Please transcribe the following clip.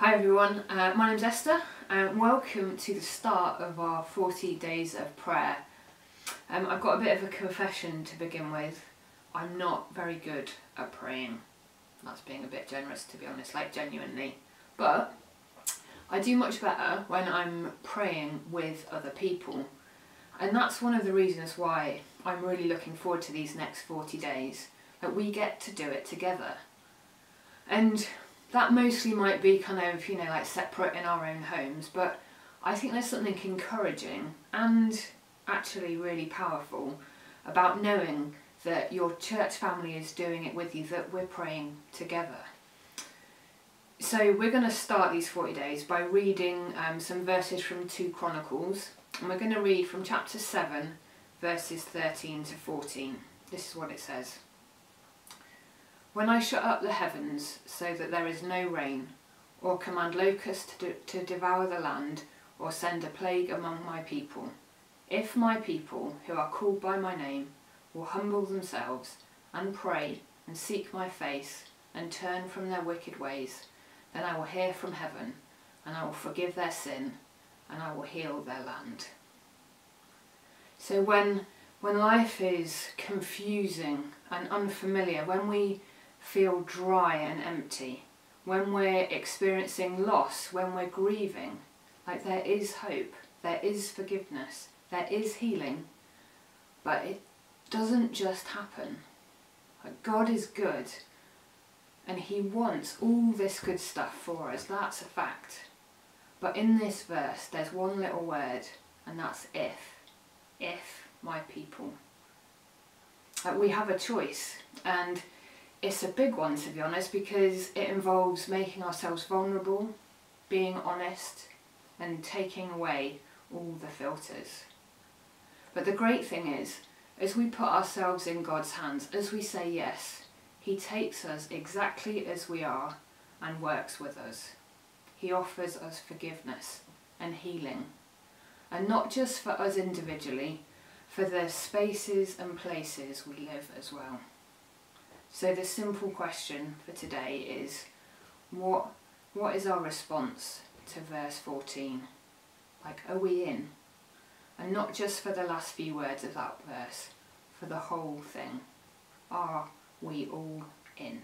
Hi everyone, uh, my name's Esther and welcome to the start of our 40 days of prayer. Um, I've got a bit of a confession to begin with. I'm not very good at praying. That's being a bit generous to be honest, like genuinely. But I do much better when I'm praying with other people. And that's one of the reasons why I'm really looking forward to these next 40 days. That we get to do it together. And that mostly might be kind of, you know, like separate in our own homes, but I think there's something encouraging and actually really powerful about knowing that your church family is doing it with you, that we're praying together. So we're going to start these 40 days by reading um, some verses from 2 Chronicles, and we're going to read from chapter 7, verses 13 to 14. This is what it says. When I shut up the heavens so that there is no rain, or command locusts to, to devour the land, or send a plague among my people, if my people, who are called by my name, will humble themselves, and pray, and seek my face, and turn from their wicked ways, then I will hear from heaven, and I will forgive their sin, and I will heal their land. So when when life is confusing and unfamiliar, when we feel dry and empty, when we're experiencing loss, when we're grieving, like there is hope, there is forgiveness, there is healing, but it doesn't just happen. Like God is good and He wants all this good stuff for us, that's a fact. But in this verse, there's one little word, and that's if. If my people. Like we have a choice, and it's a big one to be honest because it involves making ourselves vulnerable, being honest, and taking away all the filters. But the great thing is, as we put ourselves in God's hands, as we say yes, He takes us exactly as we are and works with us. He offers us forgiveness and healing. And not just for us individually, for the spaces and places we live as well. So the simple question for today is, what, what is our response to verse 14? Like, are we in? And not just for the last few words of that verse, for the whole thing. Are we all in?